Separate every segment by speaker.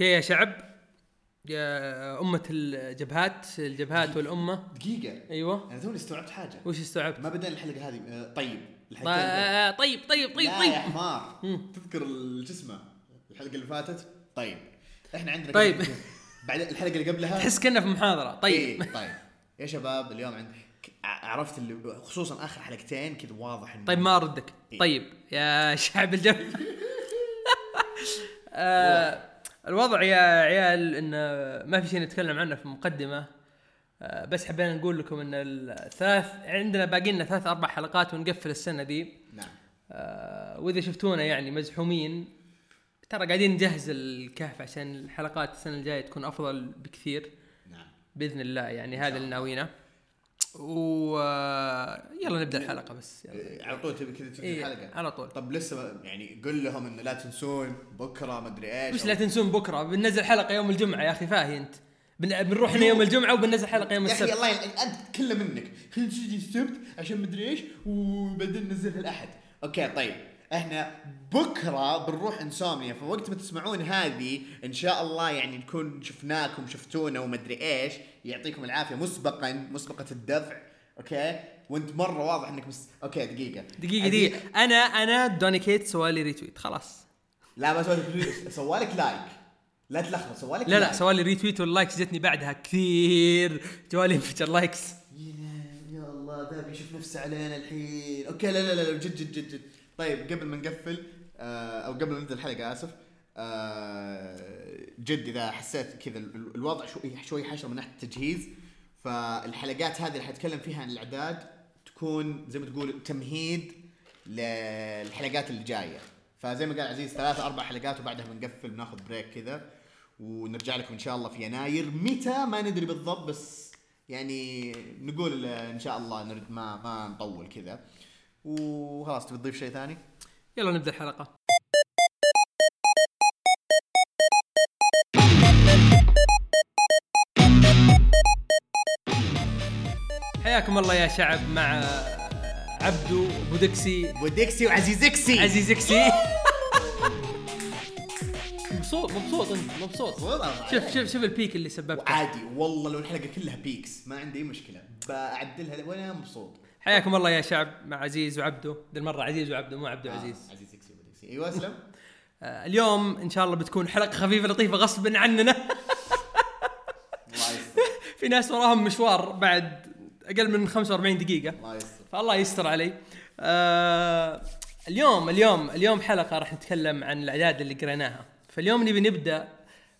Speaker 1: أوكي يا شعب. يا أمة الجبهات الجبهات والأمة.
Speaker 2: دقيقة.
Speaker 1: أيوه.
Speaker 2: أنا توني استوعبت حاجة.
Speaker 1: وش استوعبت؟
Speaker 2: ما بدأنا الحلقة هذه آه، طيب. الحلقة
Speaker 1: آه، طيب طيب طيب
Speaker 2: لا
Speaker 1: طيب.
Speaker 2: يا حمار.
Speaker 1: مم.
Speaker 2: تذكر ال- شو اسمه الحلقة اللي فاتت؟ طيب. إحنا عندنا
Speaker 1: طيب.
Speaker 2: بعد الحلقة اللي قبلها
Speaker 1: تحس كنا في محاضرة. طيب.
Speaker 2: إيه، طيب. يا شباب اليوم عند ك- عرفت اللي خصوصا آخر حلقتين كذا واضح انه
Speaker 1: طيب ما أردك.
Speaker 2: إيه.
Speaker 1: طيب. يا شعب الجو آه الوضع يا عيال إن ما في شيء نتكلم عنه في المقدمه آه بس حبينا نقول لكم إن الثلاث عندنا باقي لنا ثلاث أربع حلقات ونقفل السنة دي.
Speaker 2: نعم.
Speaker 1: آه وإذا شفتونا يعني مزحومين ترى قاعدين نجهز الكهف عشان الحلقات السنة الجاية تكون أفضل بكثير.
Speaker 2: نعم.
Speaker 1: بإذن الله يعني هذا اللي. ناويينه و يلا نبدأ الحلقة بس يلا.
Speaker 2: إيه، على طول تبي كذا تبدأ
Speaker 1: إيه
Speaker 2: الحلقة؟
Speaker 1: على طول.
Speaker 2: طب لسه يعني قل لهم إنه لا تنسون بكرة ما أدري
Speaker 1: إيش
Speaker 2: أو-
Speaker 1: لا تنسون بكرة بننزل حلقة يوم الجمعة يا أخي فاهي أنت. بن- بنروح هنا يوم الجمعة وبننزل حلقة يوم
Speaker 2: يا أخي
Speaker 1: السبت.
Speaker 2: الله أنت كله منك. خلينا نجي السبت عشان مدري إيش وبعدين ننزلها الاحد OK طيب. إحنا بكرة بنروح Insomnia فوقت ما تسمعون هذه إن شاء الله يعني نكون شفناكم شفتونا ومدري إيش يعطيكم العافية. مسبقا مسبقة الدفع OK؟ وأنت مرة واضح إنك مس... OK
Speaker 1: دقيقة.
Speaker 2: دقيقة
Speaker 1: دقيقة. أنا أنا دوني كيت سوالي retweet خلاص.
Speaker 2: لا ما سوالك سوالك like لا تلخبط سوالك
Speaker 1: لا لا. سوالي retweet وال likes جتني بعدها كثير. جوالي انفجر likes
Speaker 2: يا الله ذا بيشوف نفسه علينا الحين. OK لا لا لا لا، جد جد جد جد. طيب قبل ما نقفل آه أو قبل ما نبدأ الحلقة آسف آه جد اذا حسيت كذا ال- الوضع شوي شوي حشر من ناحية التجهيز. فالحلقات هذه اللي حنتكلم فيها عن الأعداد تكون زي ما تقول تمهيد للحلقات اللي جاية. فزي ما قال عزيز ثلاثة أربع حلقات وبعدها بنقفل بناخذ بريك كذا ونرجع لكم إن شاء الله في يناير. متى؟ ما ندري بالضبط بس يعني نقول إن شاء الله نرد ما ما نطول كذا. وخلاص تبي تضيف شيء ثاني؟
Speaker 1: يلا نبدأ الحلقة. حياكم الله يا شعب مع عبدو بودكسي.
Speaker 2: بودكسي وعزيزكسي.
Speaker 1: عزيزكسي. مبسوط مبسوط أنت مبسوط.
Speaker 2: والله.
Speaker 1: شوف شوف شوف ال peak اللي سببته.
Speaker 2: عادي والله لو الحلقة كلها peaks ما عندي أي مشكلة. بعدلها وأنا مبسوط.
Speaker 1: حياكم الله يا شعب مع عزيز وعبدو. ذي المرة عزيز وعبدو مو عبدو
Speaker 2: آه،
Speaker 1: عزيز.
Speaker 2: بودكسي أيوه أسلم.
Speaker 1: آه اليوم إن شاء الله بتكون حلقة خفيفة لطيفة غصب عننا. في ناس وراهم مشوار بعد أقل من 45 دقيقة.
Speaker 2: الله يستر.
Speaker 1: فالله يستر علي. آه اليوم اليوم اليوم حلقة راح نتكلم عن الأعداد اللي قريناها. فاليوم نبي نبدأ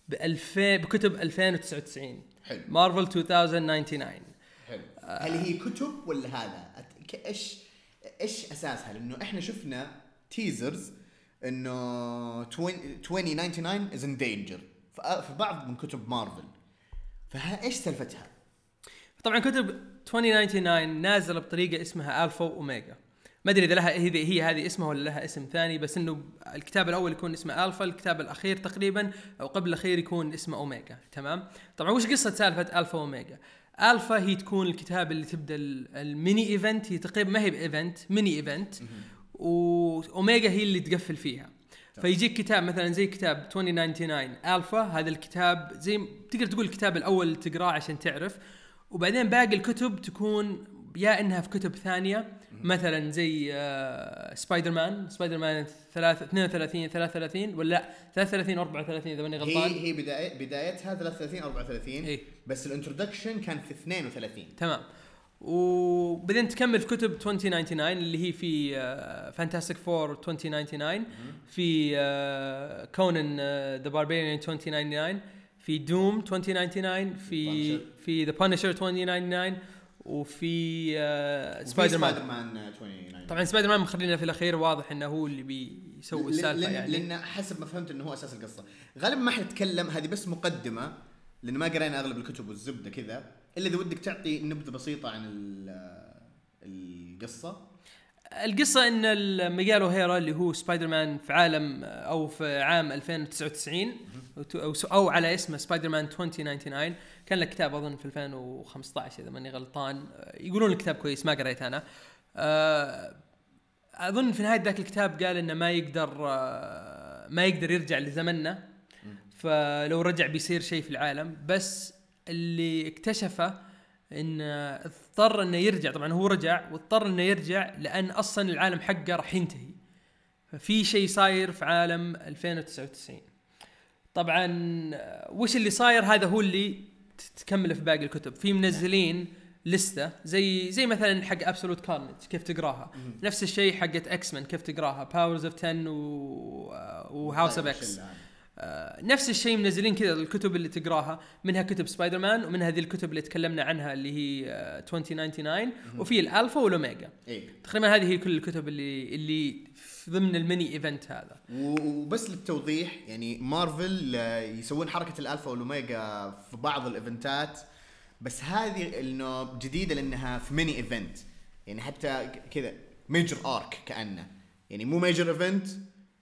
Speaker 1: ب 2000 بكتب 2099
Speaker 2: حلو.
Speaker 1: مارفل 2099
Speaker 2: حلو. هل هي كتب ولا هذا؟ إيش إيش أساسها؟ لأنه إحنا شفنا تيزرز إنه 20 2099 is in danger في بعض من كتب مارفل. فايش سالفتها؟
Speaker 1: طبعا كتب 2099 نازلة بطريقة اسمها الفا واوميجا ما أدري إذا لها هي هي هذه اسمها ولا لها اسم ثاني بس إنه الكتاب الأول يكون اسمه الفا الكتاب الأخير تقريبا أو قبل الأخير يكون اسمه اوميجا تمام؟ طبعا وش قصة سالفة الفا واوميجا ألفا هي تكون الكتاب اللي تبدأ ال- ال mini event هي تقريبا ما هي ب event mini event واوميجا هي اللي تقفل فيها. فيجيك كتاب مثلا زي كتاب 2099 ألفا هذا الكتاب زي تقدر تقول الكتاب الأول تقراه عشان تعرف. وبعدين باقي الكتب تكون يا إنها في كتب ثانية مثلا زي آه سبايدر مان. سبايدر مان 3 32 33 ولا لا؟ 33 34 إذا ماني غلطان.
Speaker 2: هي هي بداية بدايتها 33 34
Speaker 1: إيه.
Speaker 2: بس ال introduction كان في 32
Speaker 1: تمام. وبعدين تكمل في كتب 2099 اللي هي في فانتاستيك فور 2099 في كونان ذا باربيريان 2099 في دوم 2099 في
Speaker 2: Punisher.
Speaker 1: في The Punisher 2099 وفي آه،
Speaker 2: وفي
Speaker 1: سبايدر مان.
Speaker 2: سبايدر مان 29
Speaker 1: طبعا سبايدر مان مخلينا في الأخير واضح إنه هو اللي بيسوي
Speaker 2: السالفة
Speaker 1: يعني.
Speaker 2: لأن حسب ما فهمت إنه هو أساس القصة. غالبا ما حنتكلم هذه بس مقدمة لأن ما قرينا أغلب الكتب والزبدة كذا. إلا إذا ودك تعطي نبذة بسيطة عن ال- القصة.
Speaker 1: القصة إن ال- ميغال اوهيرا اللي هو سبايدر مان في عالم أو في عام 2099 أو أو على اسمه سبايدر مان 2099 كان له كتاب أظن في 2015 إذا ماني غلطان. يقولون الكتاب كويس ما قريت أنا. آه، أظن في نهاية ذاك الكتاب قال إنه ما يقدر آه، ما يقدر يرجع لزمننا فلو رجع بيصير شيء في العالم. بس اللي اكتشفه انه اضطر إنه يرجع. طبعا هو رجع واضطر إنه يرجع لأن أصلا العالم حقه راح ينتهي. ففي شيء صاير في عالم 2099 طبعا آه، وش اللي صاير؟ هذا هو اللي تكمله في باقي الكتب. في منزلين لستة زي زي مثلا حق ابسولوت كارنج كيف تقراها. نفس الشيء حقت إكس مان كيف تقراها. باورز اوف 10 وهاوس اوف إكس آه، نفس الشيء منزلين كذا الكتب اللي تقراها. منها كتب سبايدر مان ومنها هذه الكتب اللي تكلمنا عنها اللي هي آه، 2099 وفي الألفا والاوميجا
Speaker 2: إيه.
Speaker 1: تقريبا هذه هي كل الكتب اللي اللي ضمن ال mini event
Speaker 2: هذا. وبس للتوضيح يعني مارفل آه، يسوون حركة الألفا والاوميجا في بعض ال event ات بس هذه إنه جديدة لأنها في mini event. يعني حتى كذا major arc كأنه. يعني مو major event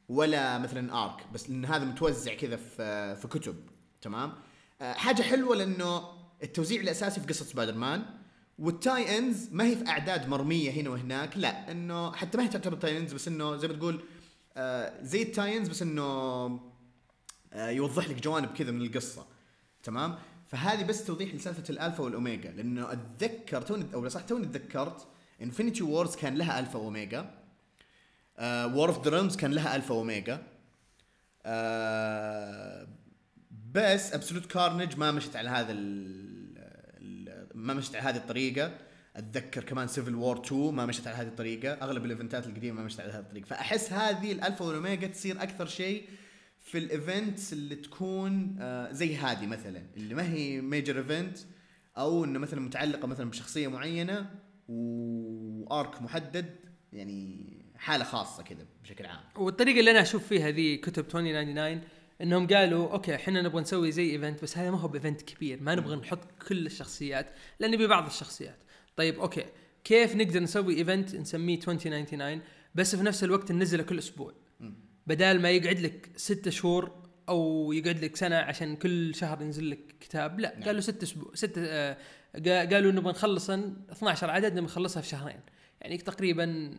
Speaker 2: ولا مثلا arc بس لأن هذا متوزع كذا في في كتب تمام؟ آه، حاجة حلوة لأنه التوزيع الأساسي في قصة سبايدر مان. وال tie-ins ما هي في أعداد مرمية هنا وهناك لا إنه حتى ما هي تعتبر tie-ins بس إنه زي ما تقول آه، زي ال tie-ins بس إنه آه، يوضح لك جوانب كذا من القصة. تمام؟ فهذه بس توضيح لسالفة الألفا والاوميجا لأنه أتذكر توني أو صح توني تذكرت إنفينيتي وورز كان لها ألفا واوميجا وور أوف ذا ريلمز كان لها ألفا واوميجا آه، بس ابسولوت كارنج ما مشت على هذا ال- ما مشت على هذه الطريقة. أتذكر كمان سيفيل وور 2 ما مشت على هذه الطريقة. أغلب ال event ات القديمة ما مشت على هذه الطريقة. فأحس هذه الالفا والاوميجا تصير أكثر شيء في ال events اللي تكون آه، زي هذه مثلا اللي ما هي major event أو إنه مثلا متعلقة مثلا بشخصية معينة و arc محدد يعني حالة خاصة كذا بشكل عام.
Speaker 1: والطريقة اللي أنا أشوف فيها ذي كتب 2099 إنهم قالوا okay إحنا نبغى نسوي زي event بس هذا ما هو ب event كبير. ما نبغى نحط كل الشخصيات لأن نبي بعض الشخصيات. طيب okay. كيف نقدر نسوي event نسميه 2099 بس في نفس الوقت ننزله كل أسبوع. بدال ما يقعد لك ستة شهور أو يقعد لك سنة عشان كل شهر ينزل لك كتاب لا
Speaker 2: نعم.
Speaker 1: قالوا ست أسبوع ست آه قا- قالوا نبغى نخلصا 12 عدد نبغى نخلصها في شهرين. يعني تقريبا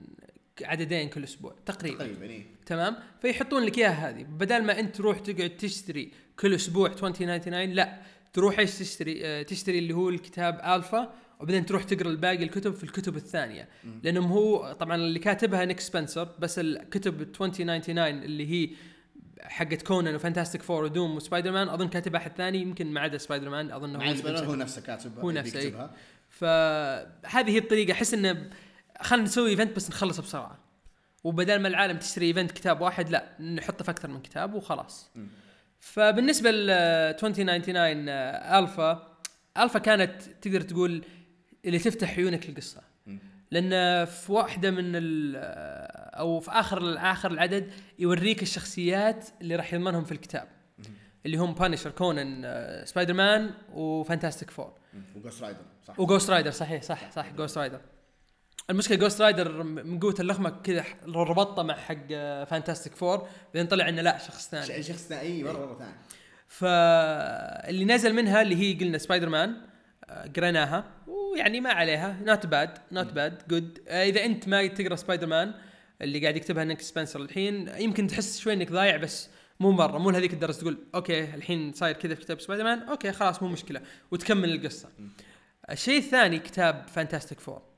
Speaker 1: عددين كل أسبوع تقريبا.
Speaker 2: تقريبا إيه.
Speaker 1: تمام؟ فيحطون لك إياها هذه. بدل ما أنت تروح تقعد تشتري كل أسبوع 2099 لا تروح إيش تشتري؟ آه، تشتري اللي هو الكتاب الفا وبعدين تروح تقرأ الباقي الكتب في الكتب الثانية. لأنهم هو طبعا اللي كاتبها نيك سبنسر بس الكتب 2099 اللي هي حقت كونان وفانتاستيك فور ودوم وسبايدر مان أظن كاتبها أحد ثاني يمكن ما عدا سبايدر مان اظن
Speaker 2: سبايدر
Speaker 1: بيمسكها.
Speaker 2: هو نفسه كاتب
Speaker 1: هو نفسه، إيه. فهذه هي الطريقة. أحس إنه خلينا نسوي event بس نخلصه بسرعة. وبدل ما العالم تشتري event كتاب واحد لا نحطه في أكثر من كتاب وخلاص.
Speaker 2: م.
Speaker 1: فبالنسبة ل 2099 آه، ألفا ألفا كانت تقدر تقول اللي تفتح عيونك للقصة.
Speaker 2: م.
Speaker 1: لأن في واحدة من ال أو في آخر آخر العدد يوريك الشخصيات اللي راح يضمنهم في الكتاب. اللي هم بانشر كونان آه، سبايدر مان وفانتاستيك فور
Speaker 2: وجوست رايدر صح.
Speaker 1: وجوست رايدر صحيح صح صح جوست رايدر المشكلة جوست رايدر من قوة اللخمة كذا ربطته مع حق فانتاستيك فور بعدين طلع إنه لا شخص ثاني.
Speaker 2: شخص ثاني مرة مرة ثاني.
Speaker 1: فاللي نزل منها اللي هي قلنا سبايدر مان آه، قريناها. ويعني ما عليها not bad not bad good إذا أنت ما تقرأ سبايدر مان اللي قاعد يكتبها نيك سبنسر الحين يمكن تحس شوي إنك ضايع بس مو مرة مو لهذيك الدرجة تقول okay الحين صاير كذا في كتاب سبايدر مان okay خلاص مو مشكلة. وتكمل القصة. الشيء الثاني كتاب فانتاستيك فور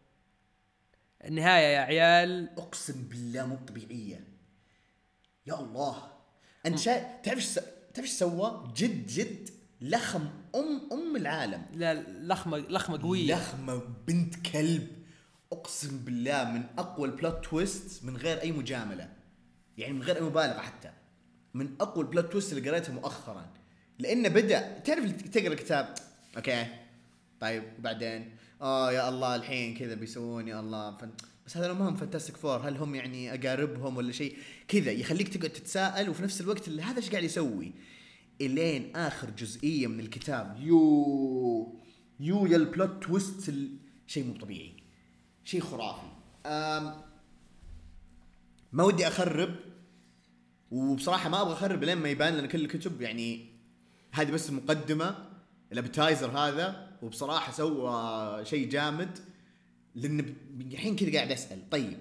Speaker 1: النهايه يا عيال.
Speaker 2: أقسم بالله مو طبيعية. يا الله. أنت شا... تعرف إيش س... تعرف إيش سوى؟ جد جد لخم ام أم العالم.
Speaker 1: لا لخمه لخمة قوية.
Speaker 2: لخمة بنت كلب. أقسم بالله من أقوى ال plot twist من غير أي مجاملة. يعني من غير أي مبالغة حتى. من أقوى ال plot twist اللي قريتها مؤخرا. لأنه بدا تعرف تقرأ كتاب okay. طيب وبعدين؟ آه يا الله الحين كذا بيسوون يا الله. بس هذا ما هم Fantastic Four هل هم يعني أقاربهم ولا شيء؟ كذا يخليك تقعد تتساءل وفي نفس الوقت اللي هذا إيش قاعد يسوي؟ إلين آخر جزئية من الكتاب. يو يو يا ال plot twist ال- شيء مو طبيعي. شيء خرافي. أم ما ودي أخرب وبصراحة ما أبغى أخرب لين ما يبان لأن كل الكتب. يعني هذه بس المقدمه ال appetizer هذا. وبصراحة سوى شيء جامد لأن الحين كذا قاعد أسأل طيب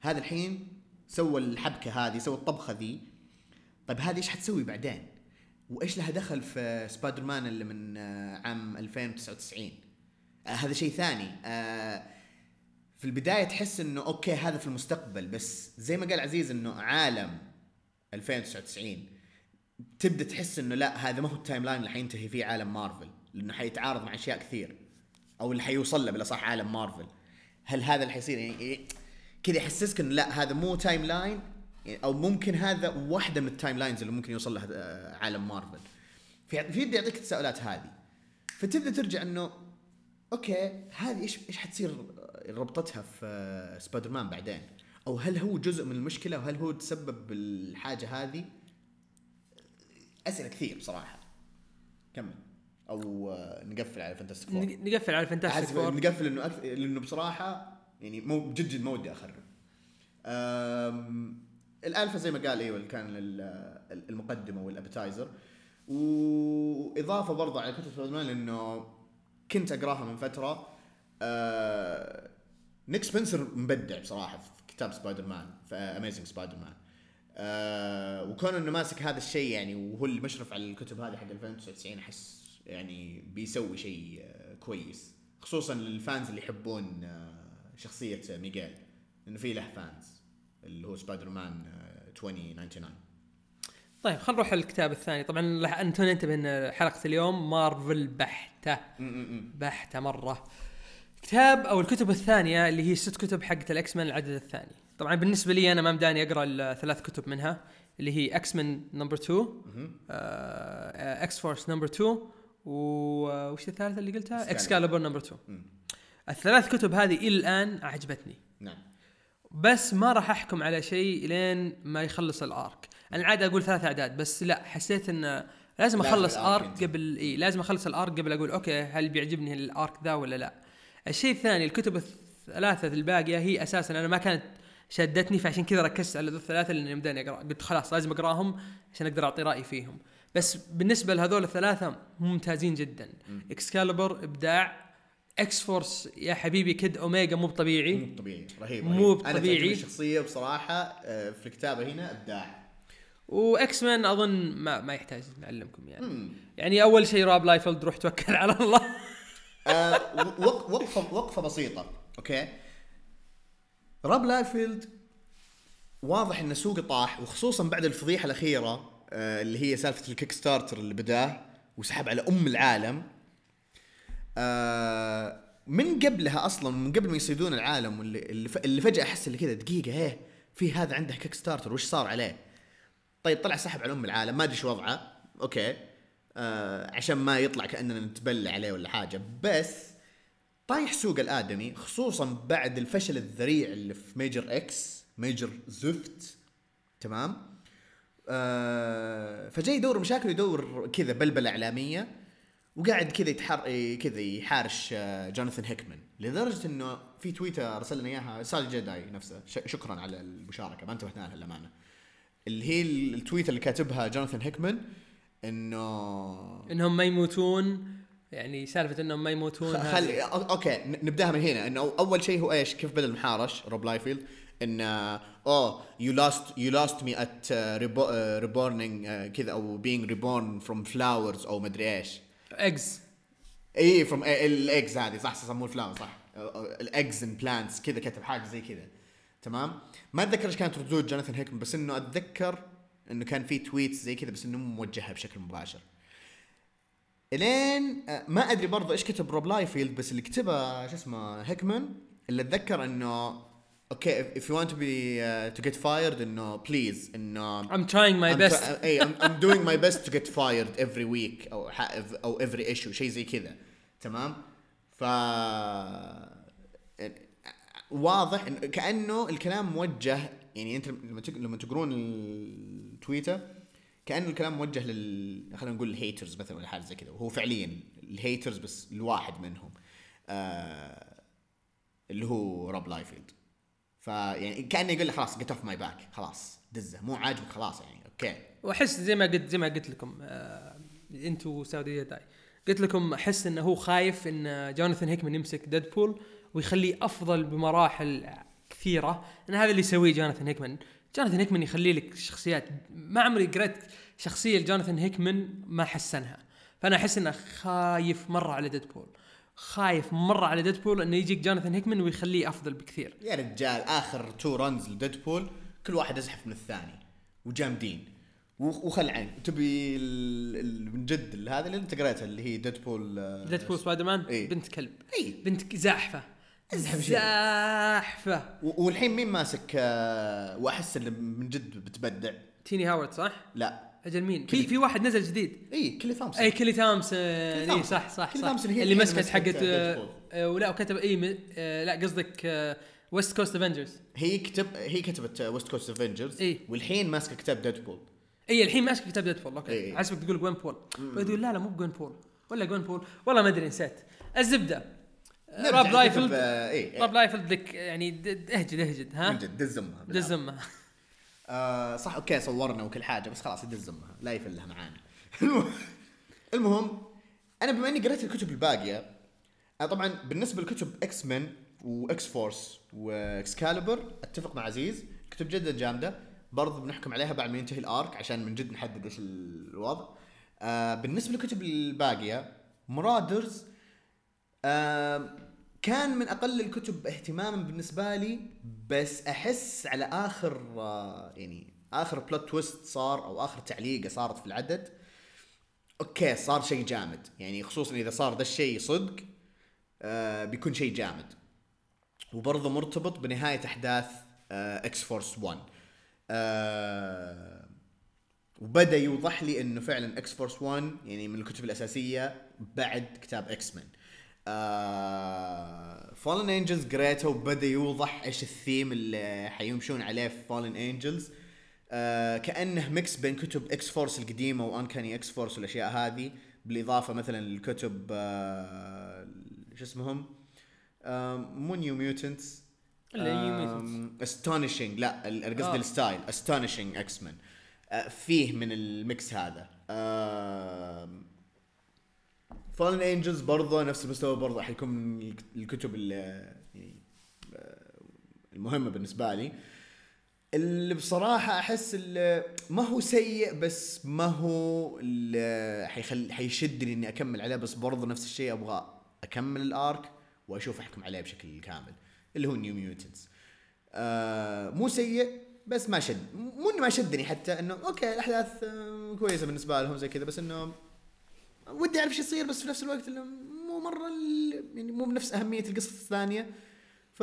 Speaker 2: هذا الحين سوى الحبكة هذه سوى الطبخة ذي طيب هذه إيش حتسوي بعدين؟ وإيش لها دخل في سبايدر مان اللي من آه، عام 2099 آه هذا شيء ثاني. آه في البداية تحس إنه okay هذا في المستقبل بس زي ما قال عزيز إنه عالم 2099 تبدأ تحس إنه لا هذا ما هو ال timeline اللي حينتهي فيه عالم مارفل. لأنه حيتعارض مع أشياء كثير أو اللي حيوصل له بالأصح عالم مارفل. هل هذا اللي حيصير؟ يعني إيه، كذا يحسسك انه لا هذا مو timeline أو ممكن هذا واحدة من ال timelines اللي ممكن يوصل لها آه، عالم مارفل. في في يعطيك التساؤلات هذه. فتبدأ ترجع إنه okay هذه إيش إيش حتصير ربطتها في آه، سبايدر مان بعدين؟ أو هل هو جزء من المشكلة وهل هو تسبب بالحاجة هذه؟ أسئلة كثير بصراحة. كمل. أو آه، نقفل على Fantastic Four
Speaker 1: نق- نقفل على
Speaker 2: Fantastic
Speaker 1: Four
Speaker 2: نقفل إنه أكثر لأنه بصراحة يعني مو جد جد ما ودي أخرب. أم، الالفا زي ما قال إيوه كان ال- المقدمه وال appetizer وإضافة برضه على كتب سبايدر مان لأنه كنت أقراها من فترة. أه، Nick Spencer مبدع بصراحة في كتاب سبايدر مان في Amazing Spider-Man أه وكون إنه ماسك هذا الشيء يعني وهو المشرف على الكتب هذه حق 2099 أحس يعني بيسوي شيء آه، كويس. خصوصا لل fans اللي يحبون آه، شخصية Miguel. لأنه في له fans اللي هو سبايدر مان آه، 2099
Speaker 1: طيب خلينا نروح للكتاب الثاني. طبعا راح ننتبه ان حلقة اليوم مارفل بحتة. بحتة مرة. كتاب أو الكتب الثانية اللي هي ست كتب حقت ال X-Men العدد الثاني. طبعا بالنسبة لي أنا ما مداني أقرأ الثلاث كتب منها اللي هي X-Men number 2 X-Force number 2 وش الثالثة اللي قلتها.
Speaker 2: Excalibur
Speaker 1: number 2
Speaker 2: مم.
Speaker 1: الثلاث كتب هذه إلى الآن عجبتني
Speaker 2: نعم.
Speaker 1: بس ما راح أحكم على شيء لين ما يخلص ال arc أنا عادة أقول ثلاث أعداد بس لا حسيت إن لازم أخلص
Speaker 2: arc.
Speaker 1: قبل إي لازم أخلص ال arc قبل أقول okay هل بيعجبني ال arc ذا ولا لا؟ الشيء الثاني الكتب الثلاثة الباقيه هي أساسا أنا ما كانت شدتني فعشان كذا ركزت على ذو الثلاثة اللي مداني أقرأ. قلت خلاص لازم أقرأهم عشان أقدر أعطي رأيي فيهم. بس بالنسبة لهذول الثلاثة ممتازين جدا. Excalibur إبداع. X-Force يا حبيبي Kid Omega مو طبيعي
Speaker 2: مو طبيعي رهيب
Speaker 1: مو.
Speaker 2: أنا
Speaker 1: طبيعي.
Speaker 2: تعجبني الشخصية بصراحة آه، في الكتابة هنا إبداع.
Speaker 1: و X-Men أظن ما ما يحتاج نعلمكم يعني.
Speaker 2: مم.
Speaker 1: يعني أول شيء Rob Liefeld روح توكل على الله.
Speaker 2: آه، وق- وقفة وقفة بسيطة okay؟ Rob Liefeld واضح إن سوقه طاح وخصوصا بعد الفضيحة الأخيرة آه، اللي هي سالفة ال Kickstarter اللي بداه وسحب على أم العالم. آه، من قبلها أصلا من قبل ما يصيدون العالم واللي اللي فجأة أحس اللي كذا دقيقة إيه في هذا عنده Kickstarter وش صار عليه؟ طيب طلع سحب على أم العالم ما أدري شو وضعه. okay. آه عشان ما يطلع كأننا نتبلى عليه ولا حاجة. بس طايح سوق الآدمي خصوصا بعد الفشل الذريع اللي في Major X Major زفت تمام؟ آه فجاي يدور مشاكل يدور كذا بلبلة إعلامية وقاعد كذا يتحر كذا يحارش آه، Jonathan Hickman. لدرجة إنه في تويتر ارسل لنا إياها سالي جداي نفسه. ش- شكرا على المشاركة ما انتبهنا لها للامانه اللي هي التويت اللي كاتبها Jonathan Hickman إنه
Speaker 1: إنهم ما يموتون. يعني سالفة إنهم ما يموتون
Speaker 2: خ-
Speaker 1: هذه.
Speaker 2: خلي أو- أوكي نبدأها من هنا. إنه أول شيء هو إيش؟ كيف بدأ المحارش؟ روب لايفيلد. إن اوه يو لاست يو لاست مي ات ريبورنينج كذا أو بينج ريبورن فروم فلاورز أو مدري إيش.
Speaker 1: إكس
Speaker 2: اي فروم الايجز هذه صح صح مو الفلاور صح. الايجز اند بلانتس كذا كتب حاجة زي كذا. تمام؟ ما أتذكر إيش كانت ردود جوناثان هيكمان بس إنه أتذكر إنه كان في tweet زي كذا بس إنه مو موجهها بشكل مباشر. إلين آه، ما أدري برضه إيش كتب Rob Liefeld بس اللي كتبه شو اسمه Hickman اللي أتذكر إنه okay if you want to be uh, to get fired انه please انه
Speaker 1: I'm trying my
Speaker 2: I'm
Speaker 1: best.
Speaker 2: try- اي I'm, I'm doing my best to get fired every week أو أو every issue. شيء زي كذا تمام ف واضح. إن كأنه الكلام موجه يعني أنت لما لما تقرون التويتر كانه الكلام موجه لل خلينا نقول ال haters مثلا ولا حاجة زي كذا. وهو فعليا ال haters بس الواحد منهم. آه اللي هو روب لايفيلد فيعني كأنه يقول له خلاص get off my back خلاص دزه. مو عاجبك خلاص يعني أوكي
Speaker 1: وأحس زي ما قلت زي ما قلت لكم آه أنتوا سعودية داي. قلت لكم أحس إنه هو خايف إن جوناثان هيكمان يمسك ديدبول ويخليه أفضل بمراحل كثيرة. لأن هذا اللي يسويه جوناثان هيكمان. جوناثان هيكمان يخلي لك شخصيات. ما عمري قريت شخصية جوناثان هيكمان ما حسنها. فأنا أحس إنه خايف مرة على ديدبول خايف مرة على ديدبول إنه يجيك جوناثان هيكمان ويخليه أفضل بكثير.
Speaker 2: يا رجال آخر two runs لديدبول كل واحد يزحف من الثاني وجامدين. وخل عين تبي من جد هذا اللي انت قريتها اللي هي ديدبول
Speaker 1: ديدبول سبايدر مان
Speaker 2: إيه.
Speaker 1: بنت كلب.
Speaker 2: إي.
Speaker 1: بنت زاحفة.
Speaker 2: ازحف شيء. زاحفة. والحين مين ماسك آه، وأحس إنه من جد بتبدع.
Speaker 1: تيني هاورد صح؟
Speaker 2: لا.
Speaker 1: أجل مين؟ في في واحد نزل جديد.
Speaker 2: إي كلي ثامسون.
Speaker 1: إي كيلي ثامسون. إي
Speaker 2: ثامسون.
Speaker 1: صح صح.
Speaker 2: كيلي
Speaker 1: صح
Speaker 2: ثامسون هي
Speaker 1: اللي مسكت حقت آه، ولا وكتب إي آه، لا قصدك West Coast Avengers
Speaker 2: هي كتب هي كتبت West Coast Avengers
Speaker 1: إيه.
Speaker 2: والحين ماسكة كتاب ديدبول
Speaker 1: إي الحين ماسك كتاب ديدبول أوكي.
Speaker 2: إيه.
Speaker 1: حسبك تقول Gwenpool لا لا مو Gwenpool ولا Gwenpool والله ما أدري نسيت.
Speaker 2: الزبدة.
Speaker 1: راب لايفلد
Speaker 2: إي
Speaker 1: راب لايفلد لك يعني اهجد اهجد ها؟
Speaker 2: جد دزمها بالعافية.
Speaker 1: دزمها
Speaker 2: آه صح أوكي صورنا وكل حاجة بس خلاص يدزمها لا يفلها معانا. المهم أنا بما إني قريت الكتب الباقية أنا طبعا بالنسبة لكتب X-Men و X-Force و Excalibur أتفق مع عزيز كتب جدا جامدة. برضو بنحكم عليها بعد ما ينتهي ال arc عشان من جد نحدد إيش الوضع. آه بالنسبة للكتب الباقية Marauders آه كان من أقل الكتب اهتماما بالنسبة لي بس أحس على آخر آه يعني آخر plot twist صار أو آخر تعليقة صارت في العدد أوكي صار شيء جامد. يعني خصوصا إذا صار ذا الشيء صدق آه بيكون شيء جامد. وبرضه مرتبط بنهاية أحداث X-Force 1 آه وبدأ يوضح لي إنه فعلا X-Force 1 يعني من الكتب الأساسية بعد كتاب X-Men Fallen Angels قريته وبدا يوضح إيش الثيم اللي حيمشون عليه في Fallen Angels آه كأنه mix بين كتب X-Force القديمة و Uncanny X-Force والأشياء هذه بالإضافة مثلا للكتب آه شو اسمهم؟ آه مو
Speaker 1: New Mutants.
Speaker 2: Astonishing لا قصدي. ال style Astonishing X-Men فيه من ال mix هذا. Fallen Angels برضه نفس المستوى برضه حيكون من الك- الكتب يعني المهمة بالنسبة لي. اللي بصراحة أحس ما هو سيء بس ما هو حيخل حيشدني إني أكمل عليه. بس برضه نفس الشيء أبغى أكمل ال arc وأشوف أحكم عليه بشكل كامل اللي هو New Mutants آه مو سيء بس ما شد. مو إنه ما شدني حتى إنه أوكي الأحداث آه كويسة بالنسبة لهم زي كذا بس إنه ودي أعرف شو يصير بس في نفس الوقت مو ال- يعني مو بنفس أهمية القصة الثانية. ف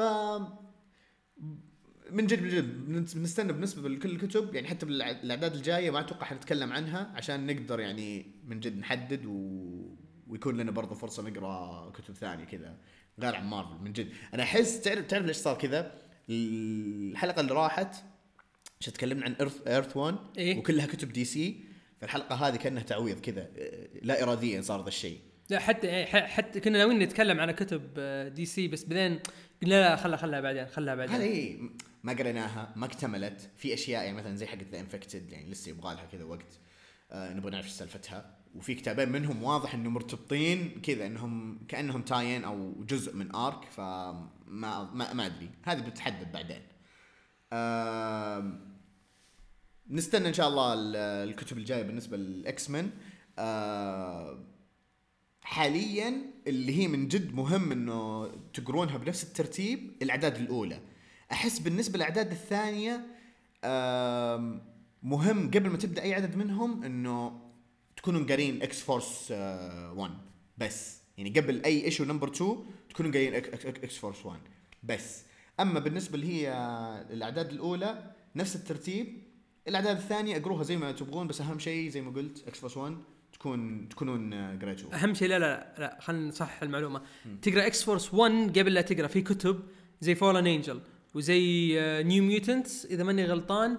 Speaker 2: من جد من جد بنستنى بالنسبة لكل الكتب يعني حتى بالاعداد الجاية ما أتوقع حنتكلم عنها عشان نقدر يعني من جد نحدد و... ويكون لنا برضه فرصة نقرأ كتب ثانية كذا غير عن مارفل. من جد أنا أحس تعرف تعرف ليش صار كذا؟ الحلقة اللي راحت تكلمنا عن Earth Earth 1
Speaker 1: إيه.
Speaker 2: وكلها كتب DC فالحلقه هذه كأنها تعويض كذا إيه، لا اراديا صار ذا الشيء.
Speaker 1: لا حتى ح- حتى كنا ناويين نتكلم على كتب آه، DC بس بعدين قلنا لا خلها خلها بعدين خلها بعدين.
Speaker 2: هي ما قريناها ما اكتملت. في أشياء يعني مثلا زي حقت The Infected يعني لسه يبغى لها كذا وقت. آه نبغى نعرف إيش سالفتها. وفي كتابين منهم واضح انه مرتبطين كذا إنهم كأنهم tie-in أو جزء من arc فما ما, ما أدري. هذه بتحدد بعدين. آه نستنى إن شاء الله ال- الكتب الجاية بالنسبة لل X-Men. آه حاليا اللي هي من جد مهم إنه تقرونها بنفس الترتيب الأعداد الأولى. أحس بالنسبة للأعداد الثانية آم، مهم قبل ما تبدأ أي عدد منهم إنه تكونوا قارين X-Force 1 بس. يعني قبل أي issue number 2 تكونوا قارين X-Force 1 بس. أما بالنسبة اللي هي الأعداد الأولى نفس الترتيب الأعداد الثانية أقروها زي ما تبغون بس أهم شيء زي ما قلت X-Force 1 تكون تكونون آه، قريتوه
Speaker 1: أهم شيء لا لا لا خلينا نصحح المعلومة. تقرأ X-Force 1 قبل لا تقرأ في كتب زي Fallen Angel وزي New Mutants إذا ماني غلطان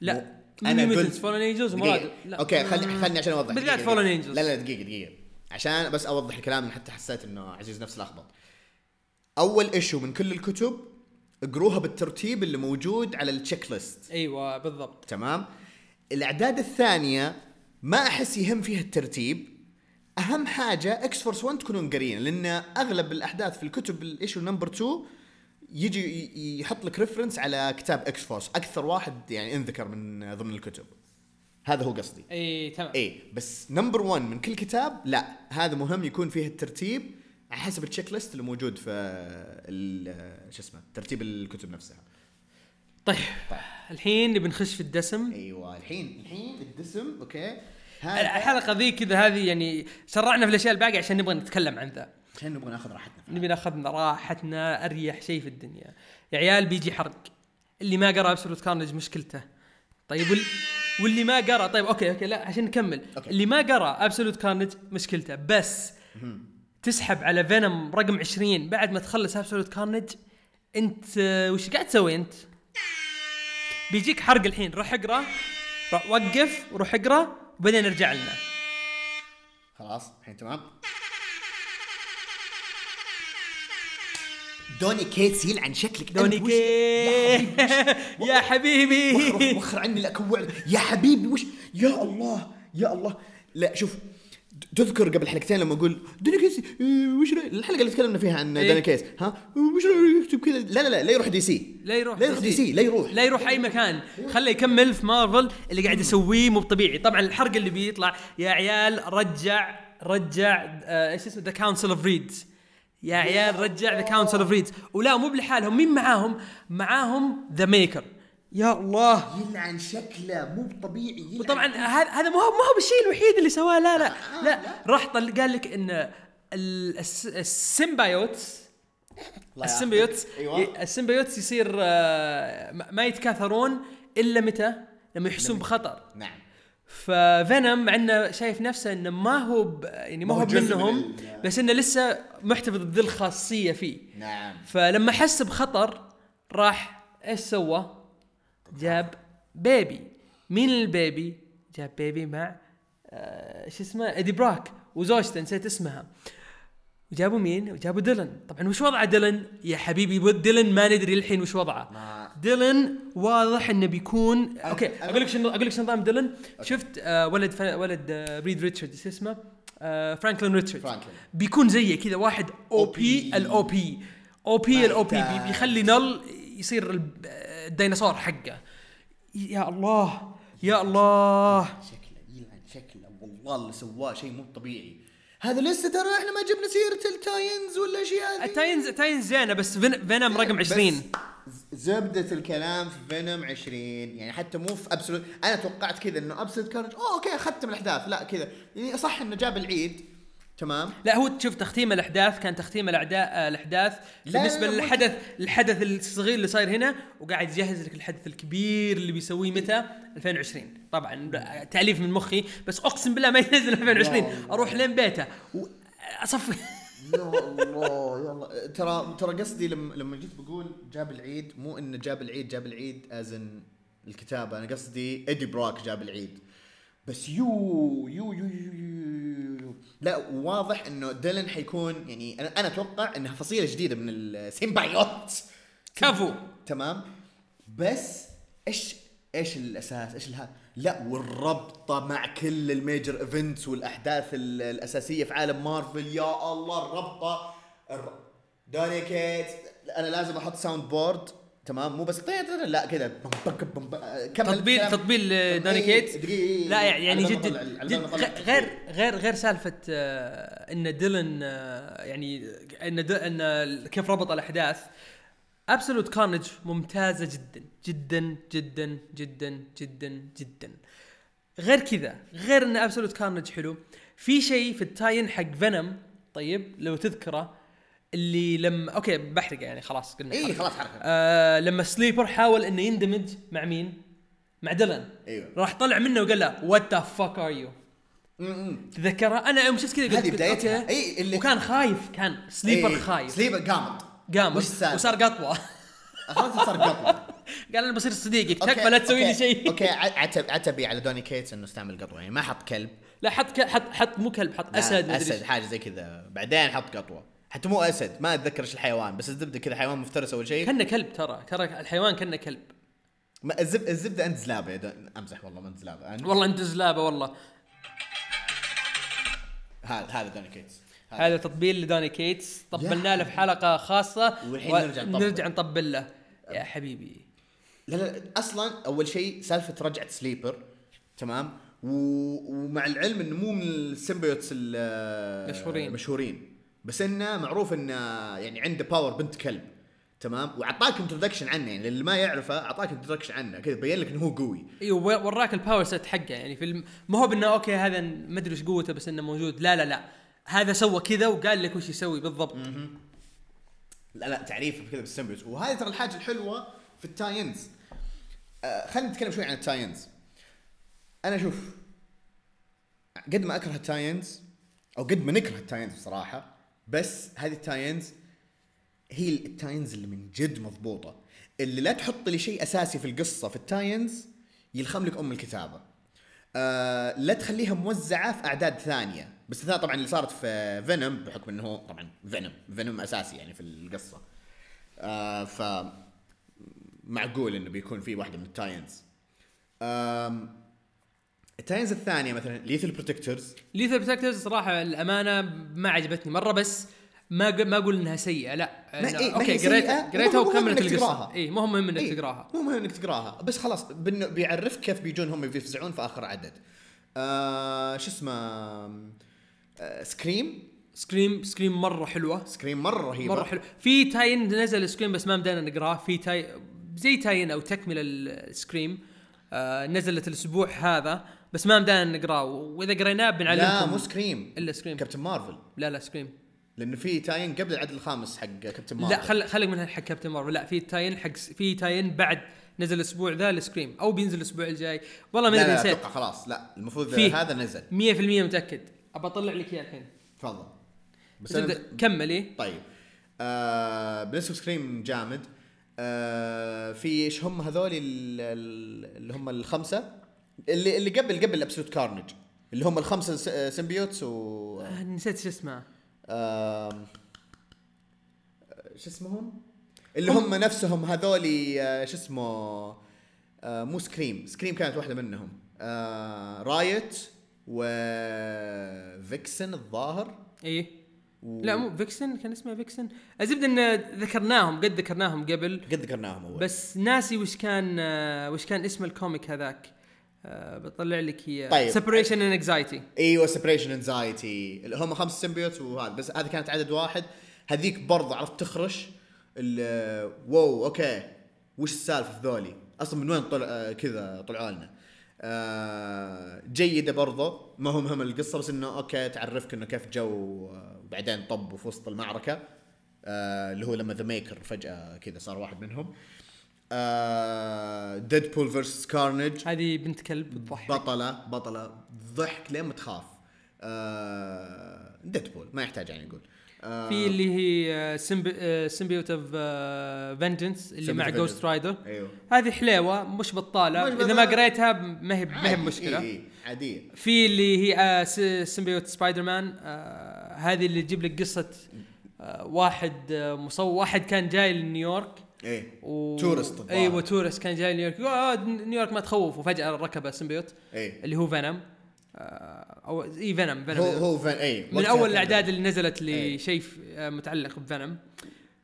Speaker 1: لا. New
Speaker 2: قلت-
Speaker 1: Fallen Angels
Speaker 2: دقيقة. أوكي خلني خلني عشان أوضح.
Speaker 1: بالذات
Speaker 2: دقيقة.
Speaker 1: Angels.
Speaker 2: لا لا دقيقة دقيقة. عشان بس أوضح الكلام حتى حسيت إنه عزيز نفس لخبط أول issue من كل الكتب اقروها بالترتيب اللي موجود على ال checklist
Speaker 1: أيوه بالضبط.
Speaker 2: تمام؟ الأعداد الثانية ما أحس يهم فيها الترتيب. أهم حاجة X-Force 1 تكونون قارين لأن أغلب الأحداث في الكتب ال issue number 2 يجي يحط لك reference على كتاب X-Force أكثر واحد يعني انذكر من ضمن الكتب. هذا هو قصدي.
Speaker 1: إي تمام.
Speaker 2: إي بس number 1 من كل كتاب لا هذا مهم يكون فيه الترتيب. على حسب ال checklist اللي موجود في شو اسمه ترتيب الكتب نفسها.
Speaker 1: طيب الحين نبي نخش في الدسم.
Speaker 2: أيوه الحين الحين الدسم okay.
Speaker 1: الحلقة ذي كذا هذه يعني سرعنا في الأشياء الباقية عشان نبغى نتكلم عن ذا.
Speaker 2: عشان نبغى ناخذ راحتنا
Speaker 1: نبي ناخذ راحتنا أريح شيء في الدنيا. يا عيال بيجي حرق. اللي ما قرأ Absolute Carnage مشكلته. طيب وال... واللي ما قرأ طيب okay okay لا عشان نكمل.
Speaker 2: okay.
Speaker 1: اللي ما قرأ Absolute Carnage مشكلته بس تسحب على فينوم رقم 20 بعد ما تخلص Absolute Carnage انت آه، وش قاعد تسوي انت؟ بيجيك حرق الحين روح اقرأ روح وقف وروح اقرأ وبعدين ارجع لنا.
Speaker 2: خلاص الحين تمام. دوني كيتس يلعن شكلك.
Speaker 1: دوني
Speaker 2: أنت وش-
Speaker 1: كي
Speaker 2: يا حبيبي. وخر عني لا يا حبيبي وش؟ يا الله يا الله. لا شوف تذكر قبل حلقتين لما أقول دوني كيتس إيه، وش رأي- الحلقة اللي تكلمنا فيها عن
Speaker 1: إيه.
Speaker 2: دوني كيتس ها؟ وش يكتب كذا لا لا لا لا يروح دي سي.
Speaker 1: لا يروح
Speaker 2: لا يروح دي سي لا يروح.
Speaker 1: لا يروح أي مكان. خليه يكمل في مارفل اللي قاعد يسويه مو طبيعي. طبعا الحرق اللي بيطلع يا عيال رجع رجع آه، إيش اسمه؟ the Council of Reeds يا عيال رجع the Council of Reeds ولا مو بلحالهم مين معاهم؟ معاهم the Maker يا الله
Speaker 2: يلعن شكله مو طبيعي يلعن
Speaker 1: وطبعا هذا هذا مو هو مو هو بالشيء الوحيد اللي سواه لا لا لا راح طل قال لك إن ال- الس- ال
Speaker 2: symbiotes
Speaker 1: ال
Speaker 2: symbiotes. أيوة.
Speaker 1: ال symbiotes يصير آه، ما ما يتكاثرون إلا متى؟ لما يحسون بخطر
Speaker 2: نعم
Speaker 1: ففينوم مع انه شايف نفسه إنه ما هو. يعني ما
Speaker 2: ما هو من
Speaker 1: منهم
Speaker 2: ال-
Speaker 1: بس إنه لسه محتفظ بذي الخاصية فيه
Speaker 2: نعم
Speaker 1: فلما حس بخطر راح إيش سوى؟ جاب baby مين ال baby؟ جاب baby مع آه شو اسمه؟ ايدي بروك وزوجته نسيت اسمها. وجابوا مين؟ وجابوا ديلن. طبعا وش وضع ديلن؟ يا حبيبي ديلن ما ندري الحين وش وضعه.
Speaker 2: ما
Speaker 1: ديلن واضح إنه بيكون
Speaker 2: okay
Speaker 1: أقول لك شنو أقول لك شنو نظام ديلن. شفت آه ولد ف... ولد آه ريد ريتشارد شو اسمه؟ آه فرانكلين ريتشارد.
Speaker 2: فرانكلين.
Speaker 1: بيكون زيه كذا واحد OP ال OP OP ال
Speaker 2: OP.
Speaker 1: بيخلي نل يصير الديناصور حقه. يا الله يا الله.
Speaker 2: شكله يلعن شكله والله اللي سواه شيء مو طبيعي. هذا لسه ترى إحنا ما جبنا سيرة ال tie-ins ولا شيء هذه.
Speaker 1: ال tie-ins ال tie-ins زينة بس فين فينوم رقم
Speaker 2: بس
Speaker 1: 20
Speaker 2: ز- زبدة الكلام في فينوم 20 يعني حتى مو في Absolute. أنا توقعت كذا إنه Absolute Carnage أوه okay ختم الأحداث. لا كذا. يعني صح إنه جاب العيد. تمام؟
Speaker 1: لا هو تشوف تختيم الأحداث كان تختيم الأعداء آه، الأحداث
Speaker 2: لا،
Speaker 1: بالنسبة
Speaker 2: لا، لا،
Speaker 1: للحدث الحدث الصغير اللي صاير هنا وقاعد يجهز لك الحدث الكبير اللي بيسويه متى؟ 2020 طبعا تأليف من مخي بس أقسم بالله ما ينزل 2020 أروح لين بيته واصفي
Speaker 2: يا الله يا الله. ترى ترى قصدي لما لما جيت بقول جاب العيد مو إنه جاب العيد جاب العيد as in الكتابة. أنا قصدي ايدي بروك جاب العيد. بس يو يو يو يو, يو, يو. لا واضح إنه ديلن حيكون يعني أنا أنا أتوقع إنها فصيلة جديدة من ال symbiote
Speaker 1: كفو.
Speaker 2: تمام. بس إيش إيش الأساس؟ إيش الها لا والربطة مع كل ال major events والأحداث ال- الأساسية في عالم مارفل. يا الله الربطة. الر... دوني كيتس أنا لازم أحط soundboard تمام؟ مو بس طيب لا كذا.
Speaker 1: تطبيل. تطبيل آه،
Speaker 2: طب
Speaker 1: دوني
Speaker 2: كيتس.
Speaker 1: لا يعني جد غير غير غير سالفة آه، إن ديلن آه، يعني إن إن كيف ربط الأحداث. Absolute Carnage ممتازة جدا جدا جدا جدا جدا جدا. غير كذا غير إن Absolute Carnage حلو. في شيء في ال tie-in حق فينوم طيب لو تذكره اللي لما okay بحرق يعني خلاص قلنا
Speaker 2: اي
Speaker 1: حرق.
Speaker 2: خلاص حركه
Speaker 1: آه لما سليبر حاول إنه يندمج مع مين؟ مع ديلن
Speaker 2: إيوه.
Speaker 1: راح طلع منه وقال له what the fuck are
Speaker 2: you.
Speaker 1: تذكرها أنا يوم شفت كذا قلت
Speaker 2: هذه بدايتها. إي، اللي-
Speaker 1: وكان خايف كان سليبر
Speaker 2: إيه،
Speaker 1: خايف.
Speaker 2: سليبر قامط
Speaker 1: قام
Speaker 2: وش السالفة؟
Speaker 1: وصار قطوة.
Speaker 2: خلاص صار قطوة.
Speaker 1: قال أنا بصير صديقك تكفى لا تسوي لي شيء.
Speaker 2: okay عتب عتبي على دوني كيتس إنه استعمل قطوة. يعني ما حط كلب.
Speaker 1: لا حط. حط حط مو كلب حط
Speaker 2: أسد
Speaker 1: أسد.
Speaker 2: حاجة زي كذا. بعدين حط قطوة. حتى مو أسد ما أتذكر إيش الحيوان بس الزبدة كذا حيوان مفترس أول شيء.
Speaker 1: كان كلب ترى ترى الحيوان كان كلب.
Speaker 2: ما- الزب... الزبدة أنت زلابة يا أمزح والله ما أنت زلابة أنت-
Speaker 1: والله أنت زلابة والله.
Speaker 2: هذا هذا دوني كيتس.
Speaker 1: هذا. تطبيل لدوني كيتس. طبلنا له في حلقة خاصة.
Speaker 2: والحين نرجع نطبل.
Speaker 1: نرجع نطبل له. يا حبيبي.
Speaker 2: لا لا أصلا أول شيء سالفة رجعة سليبر تمام؟ و... ومع العلم إنه مو من ال symbiotes ال-
Speaker 1: مشهورين.
Speaker 2: بس إنه معروف إنه يعني عنده power بنت كلب تمام؟ وأعطاك introduction عنه يعني اللي ما يعرفه أعطاك introduction عنه كذا بين لك إنه هو قوي.
Speaker 1: أيوه وراك ال power set حقه يعني في الم... ما هو بإنه okay هذا ما أدري إيش قوته بس إنه موجود لا لا لا. هذا سوى كذا وقال لك وش يسوي بالضبط.
Speaker 2: لا لا تعريف كذا بال symbiotes وهذه ترى الحاجة الحلوة في ال tie-ins آه خلينا نتكلم شوي عن ال tie-ins أنا أشوف قد ما أكره ال tie-ins أو قد ما نكره ال tie-ins بصراحة بس هذه ال tie-ins هي ال tie-ins اللي من جد مضبوطة. اللي لا تحط لي شيء أساسي في القصة في ال tie-ins يلخم لك أم الكتابة. آه لا تخليها موزعة في أعداد ثانية. باستثناء طبعا اللي صارت في Venom بحكم إنه طبعا Venom Venom أساسي يعني في القصة. آه ف معقول إنه بيكون في واحدة من ال tie-ins. آم، ال tie-ins الثانية مثلا Lethal Protectors
Speaker 1: Lethal Protectors صراحة الأمانة ما عجبتني مرة بس ما ما أقول إنها سيئة لا.
Speaker 2: ما- إيه، ما أوكي
Speaker 1: قريتها قريتها وكملت
Speaker 2: القصة.
Speaker 1: اي مو مهم إنك
Speaker 2: إيه،
Speaker 1: تقراها.
Speaker 2: مو مهم إنك تقراها. بس خلاص بيعرفك كيف بيجون هم بيفزعون في آخر عدد. آه شو اسمه؟ آه Scream
Speaker 1: Scream Scream مرة حلوة.
Speaker 2: Scream مرة رهيبة.
Speaker 1: مرة حلو. في tie-in نزل Scream بس ما بدينا نقراه. في tie زي tie-in أو تكملة ال Scream آه نزلت الأسبوع هذا. بس ما بدينا نقراه. وإذا قريناه بنعلمكم.
Speaker 2: لا مو Scream
Speaker 1: إلا Scream
Speaker 2: Captain Marvel
Speaker 1: لا لا Scream
Speaker 2: لأنه في tie-in قبل العدد الخامس حق Captain Marvel
Speaker 1: لا خل خليك من حق Captain Marvel لا في tie-in حق في tie-in بعد نزل الأسبوع ذا ال Scream أو بينزل الأسبوع الجاي. والله ما
Speaker 2: لا
Speaker 1: أدري
Speaker 2: لا
Speaker 1: نسيت
Speaker 2: أتوقع خلاص. لا المفروض. هذا نزل.
Speaker 1: 100% متأكد. ابى أطلع لك إياه الحين.
Speaker 2: تفضل. بس
Speaker 1: كمل إيه؟
Speaker 2: طيب. آه بالنسبة ل Scream جامد. آه في إيش هم هذول ال- ال- اللي هم الخمسة؟ اللي اللي قبل قبل Absolute Carnage اللي هم الخمسه symbiotes و
Speaker 1: آه، نسيت شو اسمه.
Speaker 2: شو اسمهم؟ اللي هم نفسهم هذول آه، شو اسمه؟ آه، مو Scream Scream كانت واحدة منهم. آه، Riot و Vixen الظاهر.
Speaker 1: إيه
Speaker 2: و-
Speaker 1: لا مو Vixen كان اسمه Vixen الزبدة إن ذكرناهم قد ذكرناهم قبل.
Speaker 2: قد ذكرناهم أول.
Speaker 1: بس ناسي وش كان وش كان اسم ال comic هذاك. آه، بطلع لك اياه
Speaker 2: طيب.
Speaker 1: Separation an Anxiety
Speaker 2: أيوه Separation Anxiety اللي هم خمس symbiotes وهذا بس هذه كانت عدد واحد هذيك برضه عرفت تخرش ال- wow okay وش السالفة في ذولي؟ أصلا من وين طلع آه، كذا طلعوا لنا؟ آه جيدة برضه ما هو مهم القصة بس إنه okay تعرفك إنه كيف جو آه، وبعدين طبوا في وسط المعركة آه اللي هو لما The Maker فجأة كذا صار واحد منهم آه Deadpool versus Carnage
Speaker 1: هذه بنت كلب بتضحك
Speaker 2: بطلة بطلة ضحك لين ما تخاف. آه Deadpool ما يحتاج يعني نقول آه
Speaker 1: في اللي هي Symbiote of Vengeance اللي مع
Speaker 2: Ghost.
Speaker 1: Rider
Speaker 2: أيوه.
Speaker 1: هذه حليوة مش بطالة.
Speaker 2: مش
Speaker 1: إذا ما. قريتها ما هي ما هي مشكلة.
Speaker 2: إيه إيه عادية.
Speaker 1: في اللي هي Symbiote Spider-Man هذه اللي تجيب لك قصة آه واحد مصور واحد كان جاي لنيويورك.
Speaker 2: إيه.
Speaker 1: و...
Speaker 2: tourist الظاهر.
Speaker 1: أيوه tourist كان جاي نيويورك. آه نيويورك ما تخوف. وفجأة ركب symbiote
Speaker 2: إيه.
Speaker 1: اللي هو Venom آه أو اي Venom Venom
Speaker 2: هو هو fan إيه.
Speaker 1: من
Speaker 2: أول
Speaker 1: الأعداد اللي نزلت. لشيء ف- آه، متعلق ب
Speaker 2: Venom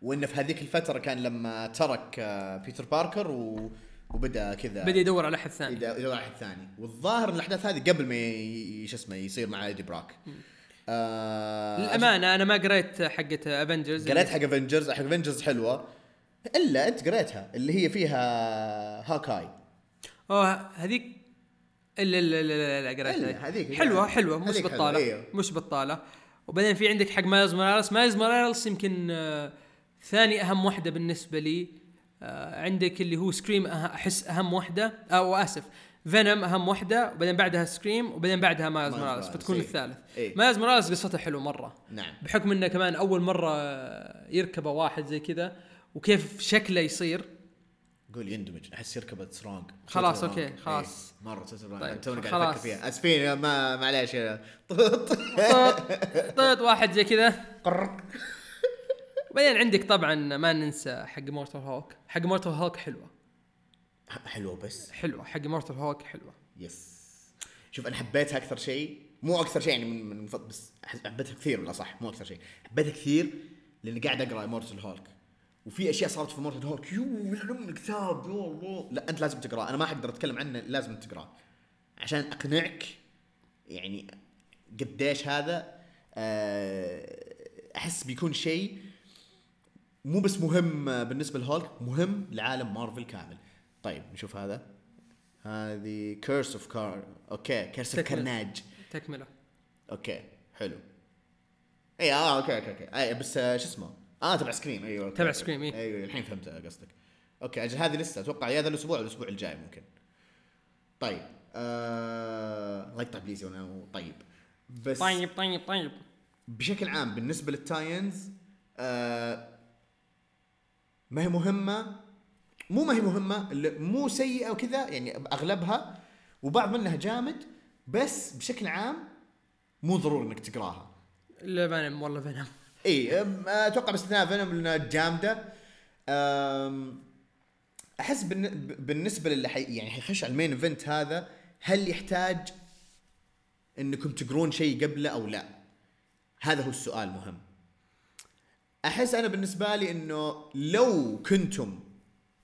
Speaker 2: وإنه في هذيك الفترة كان لما ترك آه بيتر باركر و... وبدأ كذا
Speaker 1: بدأ يدور على أحد ثاني.
Speaker 2: يدور على واحد ثاني. والظاهر الأحداث هذه قبل ما. شو اسمه يصير مع Eddie Brock آه
Speaker 1: للأمانة أنا ما قريت حقت Avengers
Speaker 2: قريت حق Avengers حق افنجرز حلوة. إلا أنت قريتها اللي هي فيها Hawkeye.
Speaker 1: أوه هذيك الا الا لا
Speaker 2: إلا
Speaker 1: قريتها.
Speaker 2: هذيك حلوة.
Speaker 1: حلوة مش بطالة
Speaker 2: أيوه.
Speaker 1: مش بطالة. وبعدين في عندك حق Miles Morales. Miles Morales يمكن آه ثاني أهم واحدة بالنسبة لي. آه عندك اللي هو Scream أحس أهم واحدة أو اسف Venom أهم واحدة وبعدين بعدها Scream وبعدين بعدها Miles
Speaker 2: Morales.
Speaker 1: فتكون
Speaker 2: إيه.
Speaker 1: الثالث.
Speaker 2: إيه.
Speaker 1: Miles Morales قصته حلوة مرة.
Speaker 2: نعم.
Speaker 1: بحكم إنه كمان أول مرة يركبه واحد زي كذا وكيف شكله يصير؟
Speaker 2: قول يندمج. أحس يركب strong
Speaker 1: خلاص، okay، خلاص.
Speaker 2: إيه. مرة
Speaker 1: طيب،.
Speaker 2: توني قاعد. أفكر فيها. أسفين ما معليش.
Speaker 1: طيط طيط واحد زي كذا. بعدين عندك طبعا ما ننسى حق Immortal Hulk حق Immortal Hulk حلوة.
Speaker 2: حلوة بس.
Speaker 1: حلوة. حق Immortal Hulk حلوة.
Speaker 2: yes شوف أنا حبيتها أكثر شيء. مو أكثر شيء يعني من من بس حبيتها كثير ولا صح؟ مو أكثر شيء. حبيتها كثير لأني قاعد أقرأ Immortal Hulk وفي أشياء صارت في Immortal Hulk يو يا ام الكتاب. يا الله لا أنت لازم تقراه أنا ما حقدر أتكلم عنه لازم تقراه عشان أقنعك يعني قديش هذا آه، أحس بيكون شيء مو بس مهم بالنسبة لهولك مهم لعالم مارفل كامل. طيب نشوف هذا. هذه Curse of Car okay Curse of
Speaker 1: تكمل.
Speaker 2: Carnage
Speaker 1: تكملة.
Speaker 2: okay حلو. اي آه okay okay okay. اي بس آه، شو اسمه؟ آه تبع Scream أيوه
Speaker 1: تبع. Scream، إيه.
Speaker 2: أيوه الحين فهمت قصدك. okay أجل هذه لسه أتوقع يا ذا الأسبوع الأسبوع الجاي ممكن. طيب آه... الله يقطع please وأنا طيب. بس
Speaker 1: طيب طيب طيب.
Speaker 2: بشكل عام بالنسبة لل tie-ins آه ما هي مهمة مو ما هي مهمة مو سيئة وكذا يعني أغلبها وبعض منها جامد بس بشكل عام مو ضروري إنك تقراها.
Speaker 1: إلا Venom والله Venom
Speaker 2: اي أتوقع باستثناء Venom لانها جامدة أحس بالنسبة للي حي يعني حيخش على ال main event هذا هل يحتاج إنكم تقرون شيء قبله أو لا؟ هذا هو السؤال مهم. أحس أنا بالنسبة لي إنه لو كنتم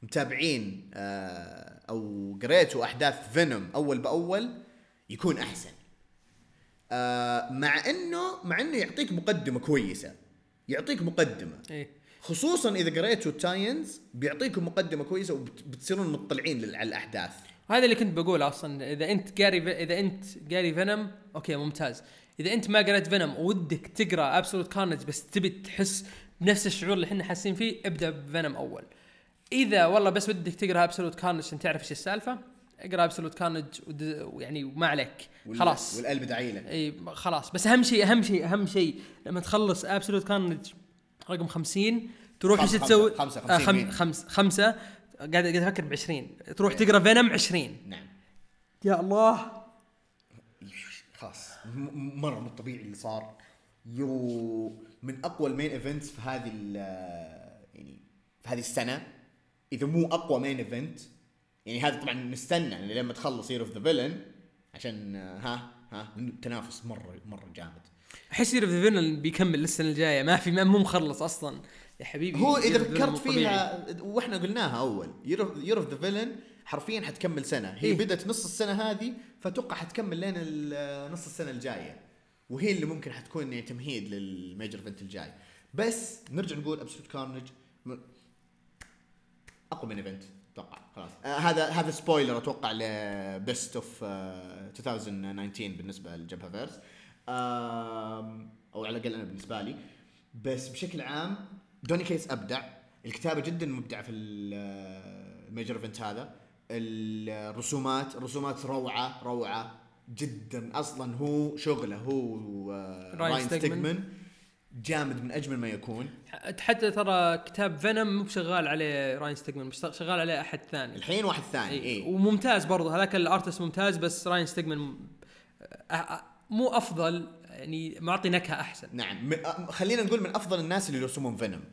Speaker 2: متابعين آه، أو قريتوا أحداث Venom أول بأول يكون أحسن. آه، مع انه مع إنه يعطيك مقدمة كويسة يعطيك مقدمة.
Speaker 1: إيه.
Speaker 2: خصوصا إذا قريتوا ال tie-ins بيعطيكم مقدمة كويسة وبتصيرون مطلعين على الأحداث.
Speaker 1: هذا اللي كنت بقوله أصلا. إذا أنت قاري إذا أنت قاري Venom okay ممتاز. إذا أنت ما قريت Venom ودك تقرأ Absolute Carnage بس تبي تحس بنفس الشعور اللي إحنا حاسين فيه ابدأ ب Venom أول. إذا والله بس ودك تقرأ Absolute Carnage عشان تعرف إيش السالفة اقرأ Absolute Carnage ويعني وما عليك. خلاص.
Speaker 2: والقلب داعي لك
Speaker 1: إي خلاص. بس أهم شيء أهم شيء أهم شيء لما تخلص Absolute Carnage رقم 50 تروح إيش تسوي؟
Speaker 2: خمسة- خمسة-
Speaker 1: آه،
Speaker 2: خمسين مين؟
Speaker 1: خمس خمسة. قاعد قاعد أفكر ب 20 تروح تقرأ Venom 20
Speaker 2: نعم.
Speaker 1: يا الله.
Speaker 2: خلاص. مرة مو طبيعي اللي صار. you من أقوى ال main events في هذه ال- يعني في هذه السنة. إذا مو أقوى main event يعني هذا طبعا نستنى يعني لما تخلص Year of the Villain عشان آه، ها ها تنافس مرة مرة جامد.
Speaker 1: أحس Year of the Villain بيكمل السنة الجاية. ما في ما مو مخلص أصلا. يا حبيبي
Speaker 2: هو
Speaker 1: إذا
Speaker 2: فكرت. فيها وإحنا قلناها أول Year of the Villain حرفيا حتكمل سنة. هي
Speaker 1: إيه.
Speaker 2: بدأت نص السنة هذه فتوقع حتكمل لين ال- نص السنة الجاية. وهي اللي ممكن حتكون يعني تمهيد لل major event الجاي. بس نرجع نقول Absolute Carnage أقوى main event أتوقع. خلاص. آه هذا هذا spoiler أتوقع ل best of 2019 بالنسبة لجبهة فيرس. آم، أو على الأقل أنا بالنسبة لي. بس بشكل عام Donny Cates أبدع. الكتابة جدا مبدعة في ال- ال major event هذا. الرسومات الرسومات روعة روعة جدا. أصلا هو شغله هو آه، Ryan
Speaker 1: Stegman.
Speaker 2: Stegman جامد من أجمل ما يكون.
Speaker 1: حتى ترى كتاب Venom مو بشغال عليه Ryan Stegman شغال عليه أحد ثاني.
Speaker 2: الحين واحد ثاني
Speaker 1: إي
Speaker 2: إي.
Speaker 1: وممتاز برضه هذاك ال artist ممتاز بس Ryan Stegman مو أفضل يعني معطي نكهة أحسن.
Speaker 2: نعم. خلينا نقول من أفضل الناس اللي يرسمون Venom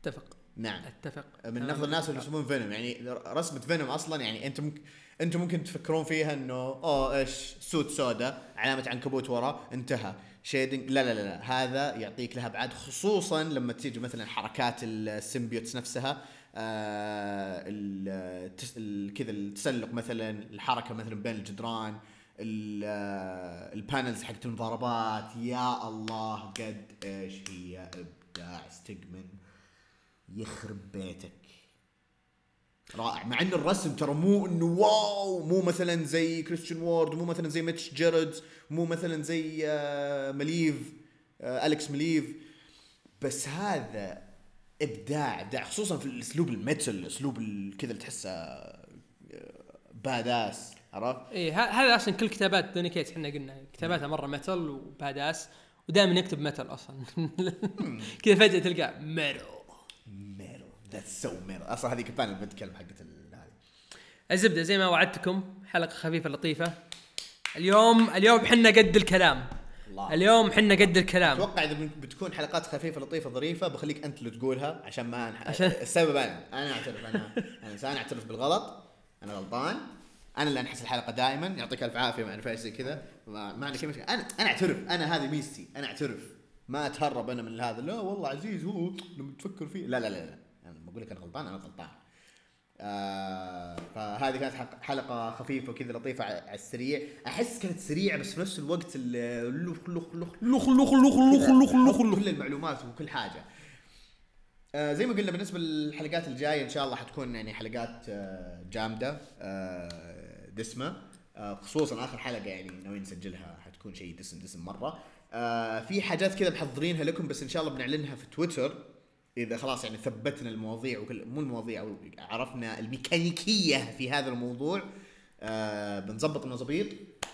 Speaker 1: أتفق.
Speaker 2: نعم.
Speaker 1: أتفق.
Speaker 2: من. أفضل الناس اللي يرسمون Venom يعني رسمة Venom أصلا يعني أنت ممكن أنتم ممكن تفكرون فيها إنه أوه إيش suit سودا علامة عنكبوت ورا انتهى. shading لا لا لا. هذا يعطيك لها ابعاد خصوصا لما تيجي مثلا حركات ال symbiotes نفسها آه كذا التسلق مثلا الحركة مثلا بين الجدران ال- آه، ال panels حقت المضاربات. يا الله قد إيش هي إبداع. Stegman يخرب بيتك. رائع. مع إن الرسم ترى مو إنه wow مو مثلا زي Christian Ward مو مثلا زي Mitch Gerads مو مثلا زي آه، Maleev آه، Alex Maleev بس هذا إبداع إبداع خصوصا في الأسلوب ال metal الأسلوب ال- كذا اللي تحسه آه، badass عرفت؟
Speaker 1: اي هذا أصلا كل كتابات Donny Cates إحنا قلنا. كتاباتها مرة metal و badass ودائما يكتب metal أصلا. كذا فجأة تلقاه
Speaker 2: ميرو that's so أصلا هذيك ال panel بتكلم حقت ال- هذه.
Speaker 1: الزبدة زي ما وعدتكم حلقة خفيفة لطيفة. اليوم اليوم حنا قد الكلام.
Speaker 2: الله.
Speaker 1: اليوم حنا قد الكلام.
Speaker 2: أتوقع إذا بتكون حلقات خفيفة لطيفة ظريفة بخليك أنت اللي تقولها عشان ما أنح...
Speaker 1: عشان-
Speaker 2: السبب أنا. أنا أعترف أنا أنا إنسان أعترف بالغلط. أنا غلطان. أنا اللي أنحس الحلقة دائما. يعطيك ألف عافية ما اعرف إيش زي كذا. ما ما عندي مشكلة. أنا أنا أعترف. أنا هذه ميزتي. أنا أعترف. ما أتهرب أنا من هذا. لا والله عزيز هو لما تفكر فيه. لا لا لا, لا. أقول لك أنا غلطان أنا غلطان. آه فهذه كانت حلقة خفيفة وكذا لطيفة ع- على السريع. أحس كانت سريعة بس في نفس الوقت ال- لخ لخ لخ
Speaker 1: لخ لخ لخ لخ لخ لخ
Speaker 2: كل المعلومات وكل حاجة. آه زي ما قلنا بالنسبة للحلقات الجاية إن شاء الله حتكون يعني حلقات آه جامدة آه دسمة. آه خصوصا آخر حلقة يعني ناويين نسجلها حتكون شيء دسم دسم مرة. آه في حاجات كذا محضرينها لكم بس إن شاء الله بنعلنها في تويتر. إذا خلاص يعني ثبتنا المواضيع وكل مو المواضيع عرفنا الميكانيكية في هذا الموضوع آه بنظبط المظابيط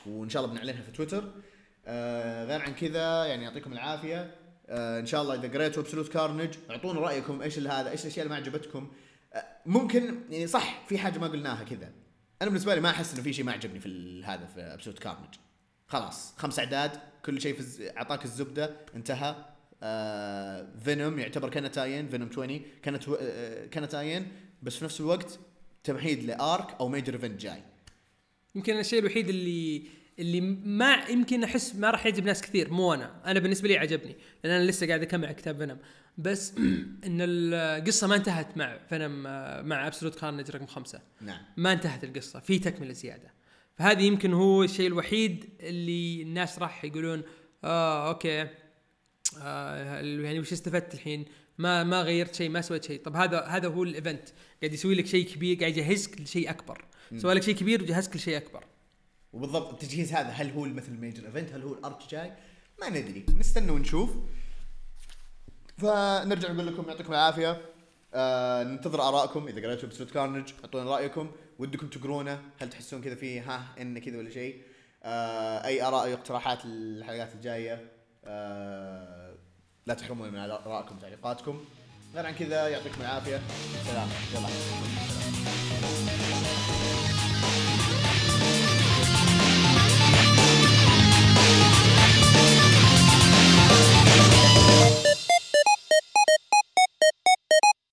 Speaker 2: وإن شاء الله بنعلنها في تويتر. آه غير عن كذا يعني يعطيكم العافية. آه إن شاء الله إذا قريتوا Absolute Carnage اعطونا رأيكم إيش هذا إيش الأشياء اللي ما عجبتكم. آه ممكن يعني صح في حاجة ما قلناها كذا. أنا بالنسبة لي ما أحس إنه في شيء ما عجبني في هذا في Absolute Carnage خلاص خمس أعداد كل شيء في. أعطاك الزبدة انتهى. Venom يعتبر كان tie-in Venom 20 كانت و... آه كان tie-in بس في نفس الوقت تمهيد ل arc أو major event جاي.
Speaker 1: يمكن الشيء الوحيد اللي اللي ما يمكن أحس ما راح يعجب ناس كثير مو أنا. أنا بالنسبة لي عجبني لأن أنا لسه قاعد أكمل كتاب Venom بس إن القصة ما انتهت مع Venom آه، مع Absolute Carnage رقم خمسة.
Speaker 2: نعم.
Speaker 1: ما انتهت القصة في تكملة زيادة. فهذه يمكن هو الشيء الوحيد اللي الناس راح يقولون آه okay. آه يعني وش استفدت الحين؟ ما ما غيرت شيء ما سويت شيء. طب هذا هذا هو ال event قاعد يسوي لك شيء كبير قاعد يجهزك لشيء أكبر. سوى لك شيء كبير وجهزك لشيء أكبر.
Speaker 2: وبالضبط التجهيز هذا هل هو مثل ال major event هل هو ال arc جاي ما ندري. نستنى ونشوف. فنرجع نقول لكم يعطيكم العافية. آه ننتظر آرائكم. إذا قريتوا Absolute Carnage أعطونا رأيكم. ودكم تقرونه. هل تحسون كذا في ها إن كذا ولا شيء؟ آه أي آراء اي اقتراحات للحلقات الجاية؟ آه لا تحرمونا من آرائكم وتعليقاتكم. غير عن كذا يعطيكم العافية. سلام. يلا